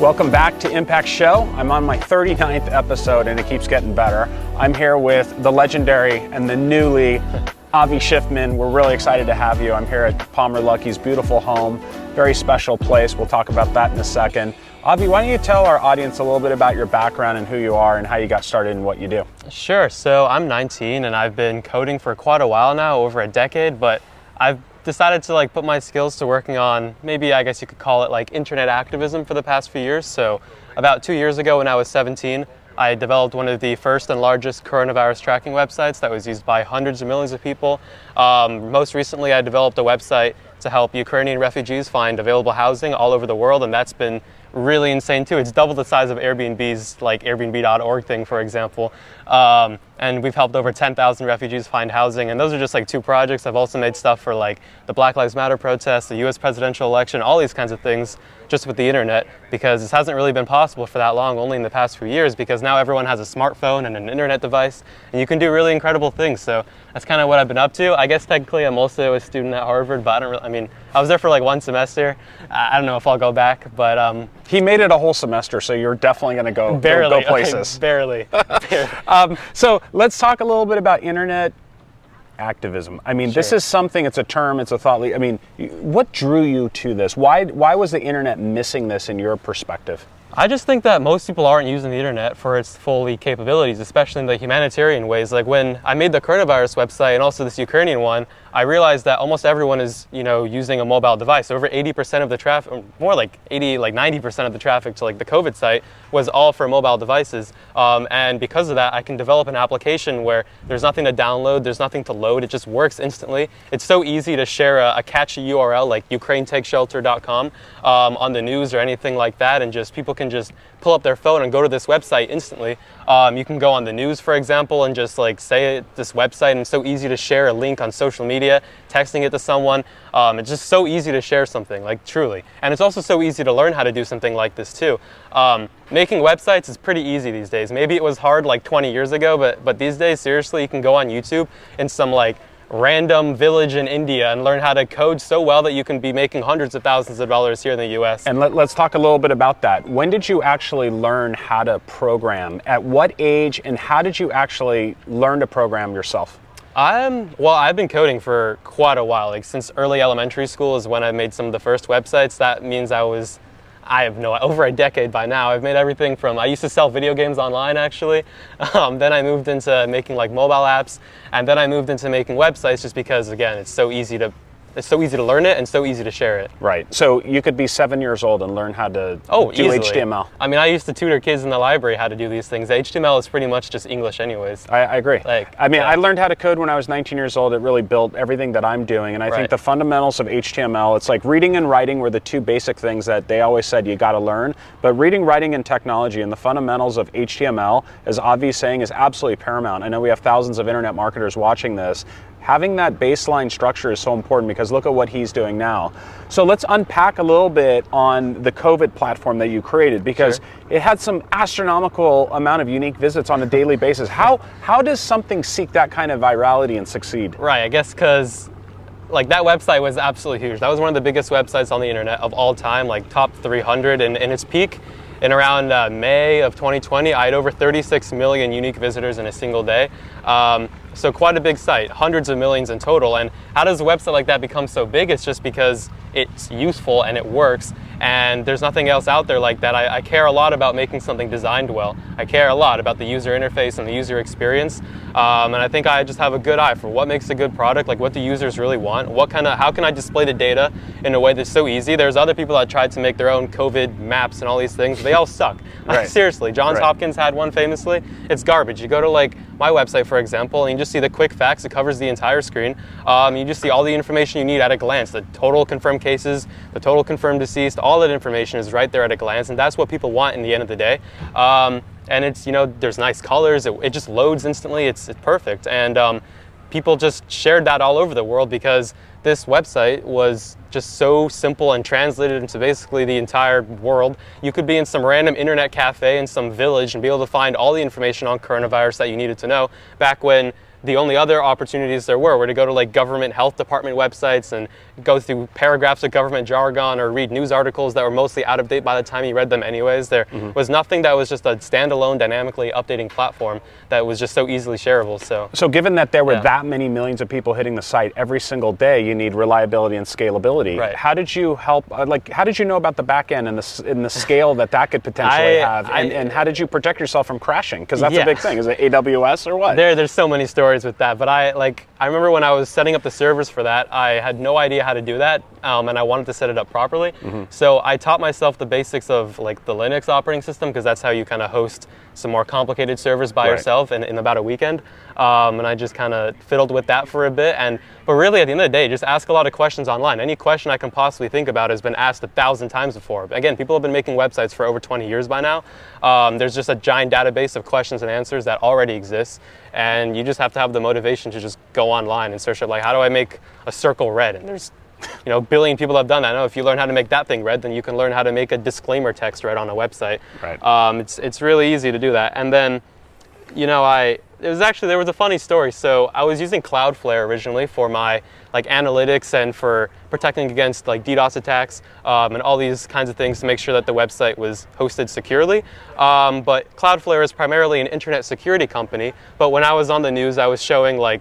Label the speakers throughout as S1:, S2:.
S1: Welcome back to Impact Show. I'm on my 39th episode and it keeps getting better. I'm here with the legendary and the newly Avi Schiffman. We're really excited to have you. I'm here at Palmer Luckey's beautiful home, very special place. We'll talk about that in a second. Avi, why don't you tell our audience a little bit about your background and who you are and how you got started and what you do?
S2: Sure. So I'm 19 and I've been coding for quite a while now, over a decade, but I've decided to like put my skills to working on maybe I guess you could call it like internet activism for the past few years. So about two years ago when I was 17, I developed one of the first and largest coronavirus tracking websites that was used by hundreds of millions of people. Um, most recently, I developed a website to help Ukrainian refugees find available housing all over the world, and that's been really insane too. It's double the size of Airbnb's like Airbnb.org thing, for example. Um, and we've helped over 10,000 refugees find housing. And those are just like two projects. I've also made stuff for like the Black Lives Matter protests, the U.S. presidential election, all these kinds of things, just with the internet, because this hasn't really been possible for that long, only in the past few years. Because now everyone has a smartphone and an internet device, and you can do really incredible things. So that's kind of what I've been up to. I guess technically I'm also a student at Harvard, but I don't really. I mean, I was there for like one semester. I don't know if I'll go back, but um,
S1: he made it a whole semester, so you're definitely going to go
S2: barely
S1: go, go places.
S2: Okay, barely. barely.
S1: um, so let's talk a little bit about internet activism. I mean, sure. this is something. It's a term. It's a thought. I mean, what drew you to this? Why why was the internet missing this in your perspective?
S2: I just think that most people aren't using the internet for its fully capabilities, especially in the humanitarian ways. Like when I made the coronavirus website and also this Ukrainian one, I realized that almost everyone is, you know, using a mobile device. Over 80% of the traffic, more like 80, like 90% of the traffic to like the COVID site was all for mobile devices. Um, and because of that, I can develop an application where there's nothing to download, there's nothing to load, it just works instantly. It's so easy to share a, a catchy URL like UkraineTakeShelter.com um, on the news or anything like that, and just people can just pull up their phone and go to this website instantly. Um, you can go on the news, for example, and just like say this website, and it's so easy to share a link on social media, texting it to someone. Um, it's just so easy to share something, like truly. And it's also so easy to learn how to do something like this too. Um, making websites is pretty easy these days. Maybe it was hard like 20 years ago, but but these days, seriously, you can go on YouTube and some like random village in India and learn how to code so well that you can be making hundreds of thousands of dollars here in the US.
S1: And let, us talk a little bit about that. When did you actually learn how to program? At what age and how did you actually learn to program yourself?
S2: I'm well. I've been coding for quite a while. Like since early elementary school is when I made some of the first websites. That means I was I have no over a decade by now. I've made everything from I used to sell video games online actually. Um, then I moved into making like mobile apps, and then I moved into making websites just because again it's so easy to it's so easy to learn it and so easy to share it.
S1: Right. So you could be seven years old and learn how to
S2: oh,
S1: do
S2: easily.
S1: HTML.
S2: I mean, I used to tutor kids in the library how to do these things. HTML is pretty much just English, anyways.
S1: I, I agree. Like, I mean, yeah. I learned how to code when I was 19 years old. It really built everything that I'm doing, and I right. think the fundamentals of HTML. It's like reading and writing were the two basic things that they always said you got to learn. But reading, writing, and technology and the fundamentals of HTML, as Avi's saying, is absolutely paramount. I know we have thousands of internet marketers watching this having that baseline structure is so important because look at what he's doing now. So let's unpack a little bit on the COVID platform that you created because sure. it had some astronomical amount of unique visits on a daily basis. How how does something seek that kind of virality and succeed?
S2: Right, I guess because like that website was absolutely huge. That was one of the biggest websites on the internet of all time, like top 300 and in its peak. In around uh, May of 2020, I had over 36 million unique visitors in a single day. Um, so quite a big site, hundreds of millions in total. And how does a website like that become so big? It's just because it's useful and it works and there's nothing else out there like that. I, I, care a lot about making something designed well. I care a lot about the user interface and the user experience, um, and I think I just have a good eye for what makes a good product, like what do users really want. What kind of how can I display the data in a way that's so easy? There's other people that tried to make their own COVID maps and all these things. They all suck. Right. Seriously, Johns right. Hopkins had one famously. It's garbage. You go to like my website, for example, and you just see the quick facts. It covers the entire screen. Um, you just see all the information you need at a glance. The total confirmed cases, the total confirmed deceased, all that information is right there at a glance, and that's what people want in the end of the day. Um, and it's you know there's nice colors. It, it just loads instantly. It's, it's perfect, and um, people just shared that all over the world because this website was just so simple and translated into basically the entire world. You could be in some random internet cafe in some village and be able to find all the information on coronavirus that you needed to know back when the only other opportunities there were were to go to like government health department websites and go through paragraphs of government jargon or read news articles that were mostly out of date by the time you read them anyways. There mm-hmm. was nothing that was just a standalone dynamically updating platform that was just so easily shareable. So
S1: So given that there were yeah. that many millions of people hitting the site every single day, you need reliability and scalability.
S2: Right.
S1: How did you help uh, like how did you know about the back end and the in the scale that that could potentially I, have and, I, and, how did you protect yourself from crashing? Because that's yeah. a big thing. Is it AWS or what?
S2: There there's so many stories with that, but I like I remember when I was setting up the servers for that, I had no idea how to do that, um, and I wanted to set it up properly. Mm-hmm. So I taught myself the basics of like the Linux operating system because that's how you kind of host some more complicated servers by right. yourself in, in about a weekend. Um, and I just kind of fiddled with that for a bit. And but really, at the end of the day, just ask a lot of questions online. Any question I can possibly think about has been asked a thousand times before. Again, people have been making websites for over 20 years by now. Um, there's just a giant database of questions and answers that already exists, and you just have to have the motivation to just go online and search it. Like, how do I make a circle red? And there's you know, a billion people have done that. I know if you learn how to make that thing red, then you can learn how to make a disclaimer text red on a website.
S1: Right.
S2: Um, it's it's really easy to do that. And then, you know, I it was actually there was a funny story. So I was using Cloudflare originally for my like analytics and for protecting against like DDoS attacks um, and all these kinds of things to make sure that the website was hosted securely. Um, but Cloudflare is primarily an internet security company. But when I was on the news, I was showing like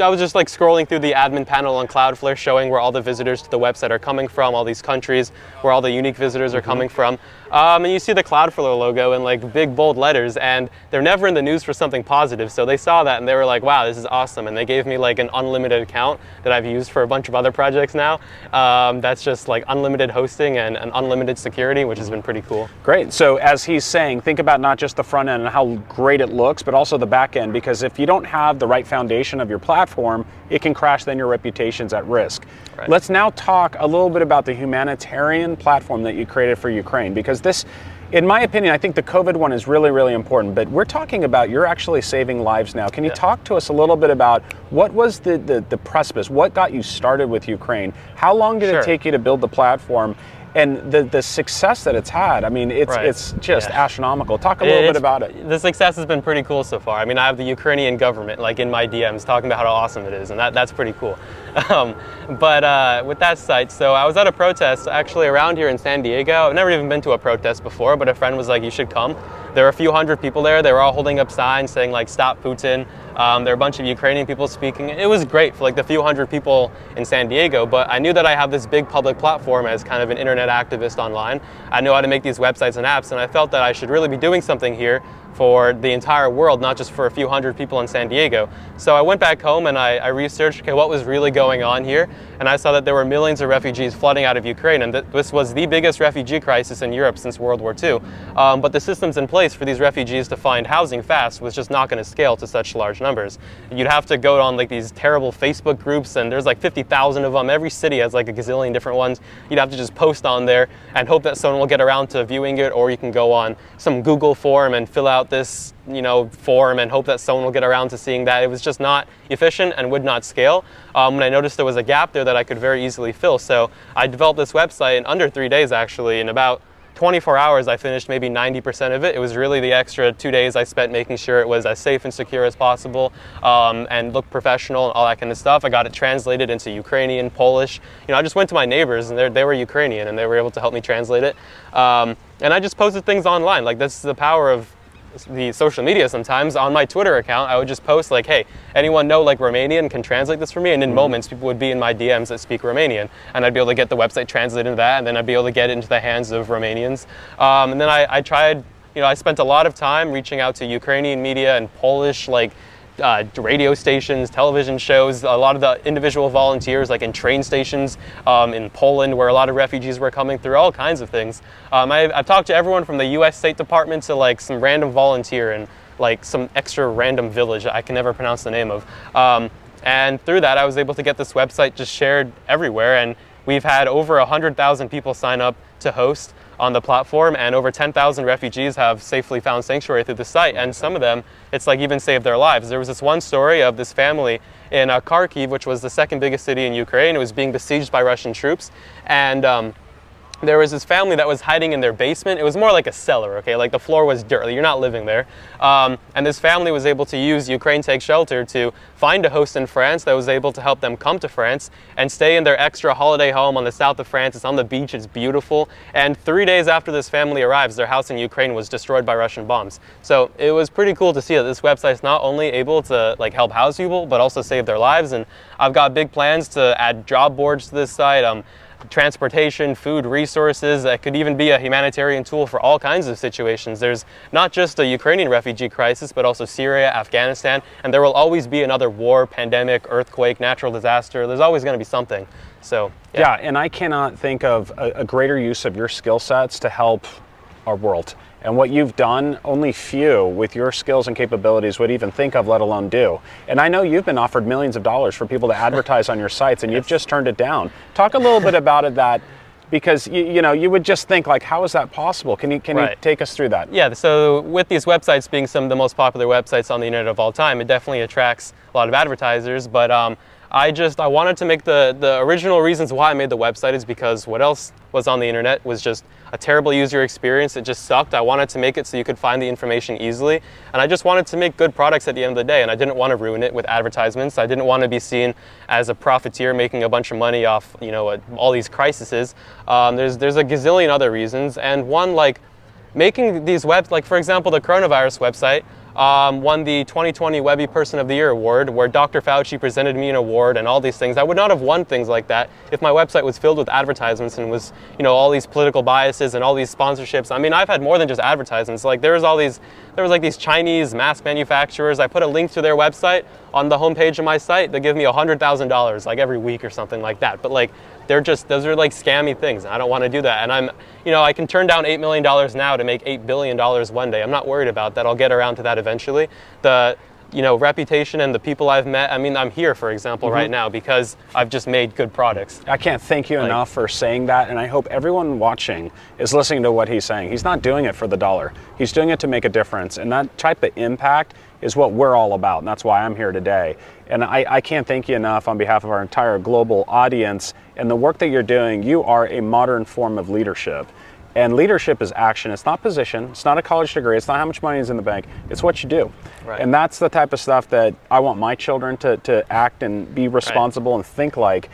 S2: I was just like scrolling through the admin panel on Cloudflare showing where all the visitors to the website are coming from, all these countries where all the unique visitors are mm-hmm. coming from. Um, and you see the Cloudflare logo in like big bold letters, and they're never in the news for something positive. So they saw that and they were like, wow, this is awesome. And they gave me like an unlimited account that I've used for a bunch of other projects now. Um, that's just like unlimited hosting and, and unlimited security, which has been pretty cool.
S1: Great. So as he's saying, think about not just the front end and how great it looks, but also the back end, because if you don't have the right foundation of your platform, it can crash, then your reputation's at risk. Right. Let's now talk a little bit about the humanitarian platform that you created for Ukraine, because this, in my opinion, I think the COVID one is really, really important. But we're talking about you're actually saving lives now. Can you yeah. talk to us a little bit about what was the, the, the precipice? What got you started with Ukraine? How long did sure. it take you to build the platform? And the, the success that it's had, I mean, it's, right. it's just yeah. astronomical. Talk a little it's, bit about it.
S2: The success has been pretty cool so far. I mean, I have the Ukrainian government like in my DMs talking about how awesome it is, and that, that's pretty cool. Um, but uh, with that site, so I was at a protest actually around here in San Diego. I've never even been to a protest before, but a friend was like, you should come. There were a few hundred people there. They were all holding up signs saying like "Stop Putin." Um, there were a bunch of Ukrainian people speaking. It was great for like the few hundred people in San Diego. But I knew that I have this big public platform as kind of an internet activist online. I knew how to make these websites and apps, and I felt that I should really be doing something here for the entire world, not just for a few hundred people in San Diego. So I went back home and I, I, researched okay, what was really going on here, and I saw that there were millions of refugees flooding out of Ukraine, and that this was the biggest refugee crisis in Europe since World War II. Um, but the systems in place for these refugees to find housing fast was just not going to scale to such large numbers. You'd have to go on like these terrible Facebook groups, and there's like 50,000 of them. Every city has like a gazillion different ones. You'd have to just post on there and hope that someone will get around to viewing it, or you can go on some Google form and fill out this you know form and hope that someone will get around to seeing that. It was just not efficient and would not scale. Um, and I noticed there was a gap there that I could very easily fill. So I developed this website in under three days actually in about 24 hours, I finished maybe 90% of it. It was really the extra two days I spent making sure it was as safe and secure as possible um, and looked professional and all that kind of stuff. I got it translated into Ukrainian, Polish. You know, I just went to my neighbors and they were Ukrainian and they were able to help me translate it. Um, and I just posted things online. Like, this is the power of the social media sometimes on my Twitter account, I would just post like, "Hey, anyone know like Romanian can translate this for me?" And in mm-hmm. moments, people would be in my DMs that speak Romanian, and I'd be able to get the website translated into that, and then I'd be able to get it into the hands of Romanians. Um, and then I, I tried, you know, I spent a lot of time reaching out to Ukrainian media and Polish like uh, radio stations, television shows, a lot of the individual volunteers, like in train stations um, in Poland, where a lot of refugees were coming through, all kinds of things. Um, I, have talked to everyone from the U.S. State Department to like some random volunteer in like some extra random village I can never pronounce the name of. Um, and through that, I was able to get this website just shared everywhere. And we've had over 100,000 people sign up to host on the platform, and over 10,000 refugees have safely found sanctuary through the site. And some of them, it's like even saved their lives. There was this one story of this family in uh, Kharkiv, which was the second biggest city in Ukraine. It was being besieged by Russian troops, and um, there was this family that was hiding in their basement. It was more like a cellar, okay? Like the floor was dirt. You're not living there. Um, and this family was able to use Ukraine Take Shelter to find a host in France that was able to help them come to France and stay in their extra holiday home on the south of France. It's on the beach, it's beautiful. And three days after this family arrives, their house in Ukraine was destroyed by Russian bombs. So it was pretty cool to see that this website is not only able to like help house people, but also save their lives. And I've got big plans to add job boards to this site. Um, transportation, food resources. That could even be a humanitarian tool for all kinds of situations. There's not just a Ukrainian refugee crisis, but also Syria, Afghanistan, and there will always be another war, pandemic, earthquake, natural disaster. There's always going to be something. So,
S1: yeah. yeah and I cannot think of a, a greater use of your skill sets to help our world. And what you've done, only few with your skills and capabilities would even think of, let alone do. And I know you've been offered millions of dollars for people to advertise on your sites, and yes. you've just turned it down. Talk a little bit about it that because you, you know you would just think like how is that possible can you can right. you take us through that
S2: yeah so with these websites being some of the most popular websites on the internet of all time it definitely attracts a lot of advertisers but um, I just I wanted to make the the original reasons why I made the website is because what else was on the internet was just a terrible user experience. It just sucked. I wanted to make it so you could find the information easily, and I just wanted to make good products at the end of the day. And I didn't want to ruin it with advertisements. I didn't want to be seen as a profiteer making a bunch of money off you know all these crises. Um, there's there's a gazillion other reasons, and one like making these webs like for example the coronavirus website um, won the 2020 Webby Person of the Year award, where Dr. Fauci presented me an award and all these things. I would not have won things like that if my website was filled with advertisements and was, you know, all these political biases and all these sponsorships. I mean, I've had more than just advertisements. Like there was all these, there was like these Chinese mask manufacturers. I put a link to their website on the homepage of my site. They give me $100,000 like every week or something like that. But like they're just those are like scammy things. I don't want to do that. And I'm, you know, I can turn down eight million dollars now to make eight billion dollars one day. I'm not worried about that. I'll get around to that eventually. The you know reputation and the people I've met. I mean, I'm here, for example, mm-hmm. right now because I've just made good products.
S1: I can't thank you like, enough for saying that, and I hope everyone watching is listening to what he's saying. He's not doing it for the dollar. He's doing it to make a difference, and that type of impact is what we're all about, and that's why I'm here today. And I, I, can't thank you enough on behalf of our entire global audience and the work that you're doing. You are a modern form of leadership. And leadership is action. It's not position. It's not a college degree. It's not how much money is in the bank. It's what you do. Right. And that's the type of stuff that I want my children to, to act and be responsible right. and think like.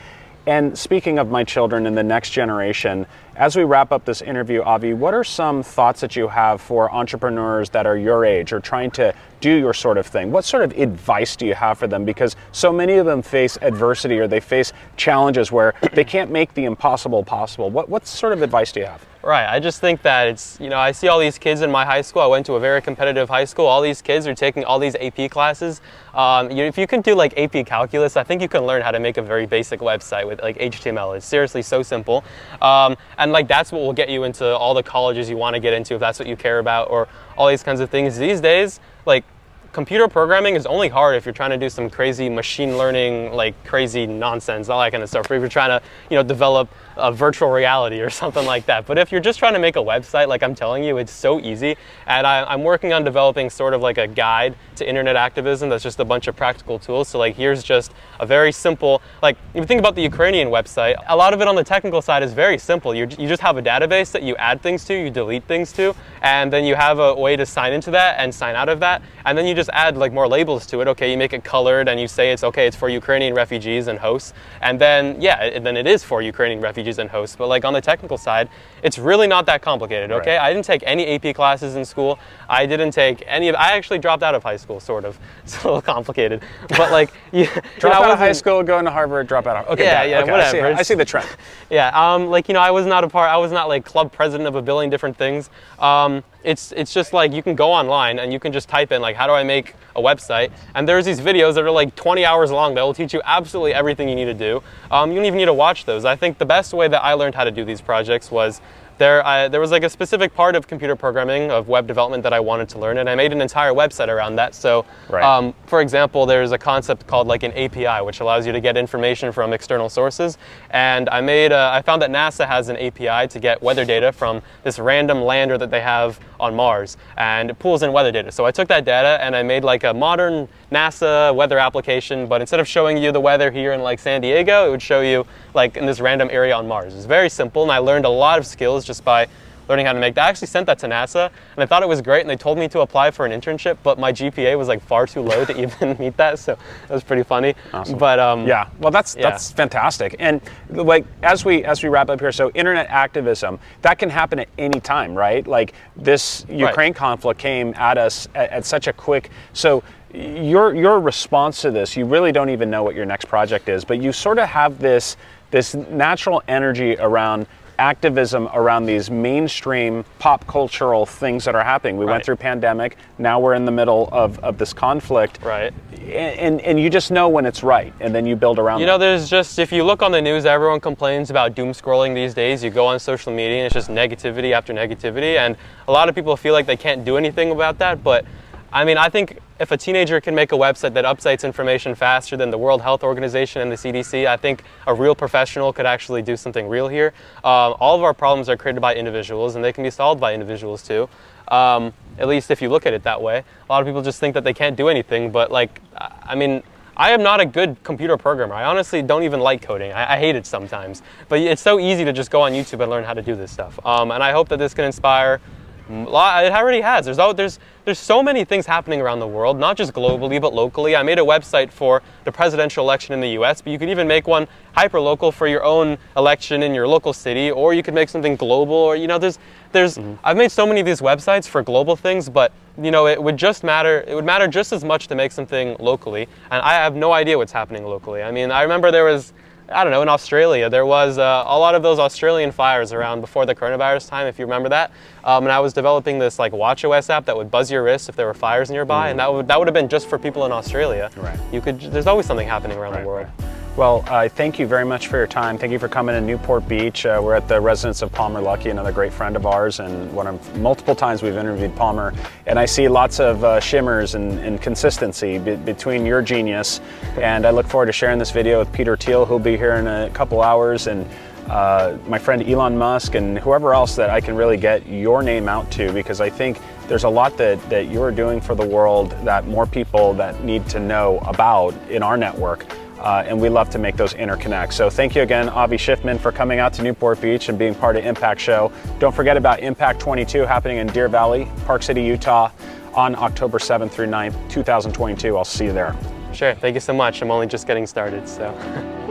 S1: And speaking of my children and the next generation, as we wrap up this interview, Avi, what are some thoughts that you have for entrepreneurs that are your age or trying to do your sort of thing? What sort of advice do you have for them? Because so many of them face adversity or they face challenges where they can't make the impossible possible. What, what sort of advice do you have?
S2: Right. I just think that it's, you know, I see all these kids in my high school. I went to a very competitive high school. All these kids are taking all these AP classes. Um, you, if you can do like AP calculus, I think you can learn how to make a very basic website with like HTML. It's seriously so simple. Um, and like that's what will get you into all the colleges you want to get into if that's what you care about or all these kinds of things. These days, like computer programming is only hard if you're trying to do some crazy machine learning, like crazy nonsense, all that kind of stuff. Or if you're trying to, you know, develop a virtual reality or something like that. But if you're just trying to make a website, like I'm telling you, it's so easy. And I, am working on developing sort of like a guide to internet activism that's just a bunch of practical tools. So like here's just a very simple, like if you think about the Ukrainian website, a lot of it on the technical side is very simple. You, you just have a database that you add things to, you delete things to, and then you have a way to sign into that and sign out of that. And then you just add like more labels to it. Okay, you make it colored and you say it's okay, it's for Ukrainian refugees and hosts. And then, yeah, then it is for Ukrainian refugees and hosts. But like on the technical side, it's really not that complicated, okay? Right. I didn't take any AP classes in school. I didn't take any of, I actually dropped out of high school, sort of. It's a little complicated. But like,
S1: you, drop out of high school, go into Harvard, drop out of, okay,
S2: yeah, yeah,
S1: okay,
S2: whatever.
S1: I see, I see, the trend.
S2: yeah, um, like, you know, I was not a part, I was not like club president of a billion different things. Um, it's it's just like you can go online and you can just type in like how do I make a website and there's these videos that are like 20 hours long that will teach you absolutely everything you need to do. Um, you don't even need to watch those. I think the best way that I learned how to do these projects was there, I, there was like a specific part of computer programming, of web development that I wanted to learn, and I made an entire website around that. So, right. um, for example, there's a concept called like an API, which allows you to get information from external sources. And I made, a, I found that NASA has an API to get weather data from this random lander that they have on Mars, and it pulls in weather data. So I took that data and I made like a modern NASA weather application, but instead of showing you the weather here in like San Diego, it would show you like in this random area on Mars. It's very simple, and I learned a lot of skills just by learning how to make that. I actually sent that to NASA, and I thought it was great, and they told me to apply for an internship, but my GPA was like far too low to even meet that, so that was pretty funny.
S1: Awesome.
S2: But
S1: um, yeah, well, that's yeah. that's fantastic. And like as we as we wrap up here, so internet activism that can happen at any time, right? Like this Ukraine right. conflict came at us at, at such a quick so your your response to this, you really don't even know what your next project is, but you sort of have this this natural energy around activism around these mainstream pop cultural things that are happening. We right. went through pandemic, now we're in the middle of, of this conflict.
S2: Right.
S1: And, and you just know when it's right, and then you build around
S2: You know, there's just, if you look on the news, everyone complains about doom scrolling these days. You go on social media, and it's just negativity after negativity, and a lot of people feel like they can't do anything about that, but I mean, I think if a teenager can make a website that updates information faster than the World Health Organization and the CDC, I think a real professional could actually do something real here. Um, all of our problems are created by individuals, and they can be solved by individuals too. Um, at least if you look at it that way. A lot of people just think that they can't do anything, but like, I mean, I am not a good computer programmer. I honestly don't even like coding. I, I, hate it sometimes. But it's so easy to just go on YouTube and learn how to do this stuff. Um, and I hope that this can inspire it already has. There's, there's, there's so many things happening around the world, not just globally, but locally. I made a website for the presidential election in the US, but you could even make one hyper local for your own election in your local city, or you could make something global, or, you know, there's, there's, mm-hmm. I've made so many of these websites for global things, but, you know, it would just matter, it would matter just as much to make something locally, and I have no idea what's happening locally. I mean, I remember there was, I don't know, in Australia, there was uh, a lot of those Australian fires around before the coronavirus time, if you remember that. Um, and I was developing this like WatchOS app that would buzz your wrist if there were fires nearby, mm. and that would that would have been just for people in Australia.
S1: Right.
S2: You could. There's always something happening around right, the world.
S1: Right. Well, uh, thank you very much for your time. Thank you for coming to Newport Beach. Uh, we're at the residence of Palmer Luckey, another great friend of ours, and one of multiple times we've interviewed Palmer. And I see lots of uh, shimmers and, and consistency be between your genius. And I look forward to sharing this video with Peter Thiel, who'll be here in a couple hours, and uh, my friend Elon Musk, and whoever else that I can really get your name out to, because I think there's a lot that, that you're doing for the world that more people that need to know about in our network. Uh, and we love to make those interconnects. So thank you again, Avi Schiffman, for coming out to Newport Beach and being part of Impact Show. Don't forget about Impact 22 happening in Deer Valley, Park City, Utah, on October 7th through 9th, 2022. I'll see you there.
S2: Sure. Thank you so much. I'm only just getting started, so.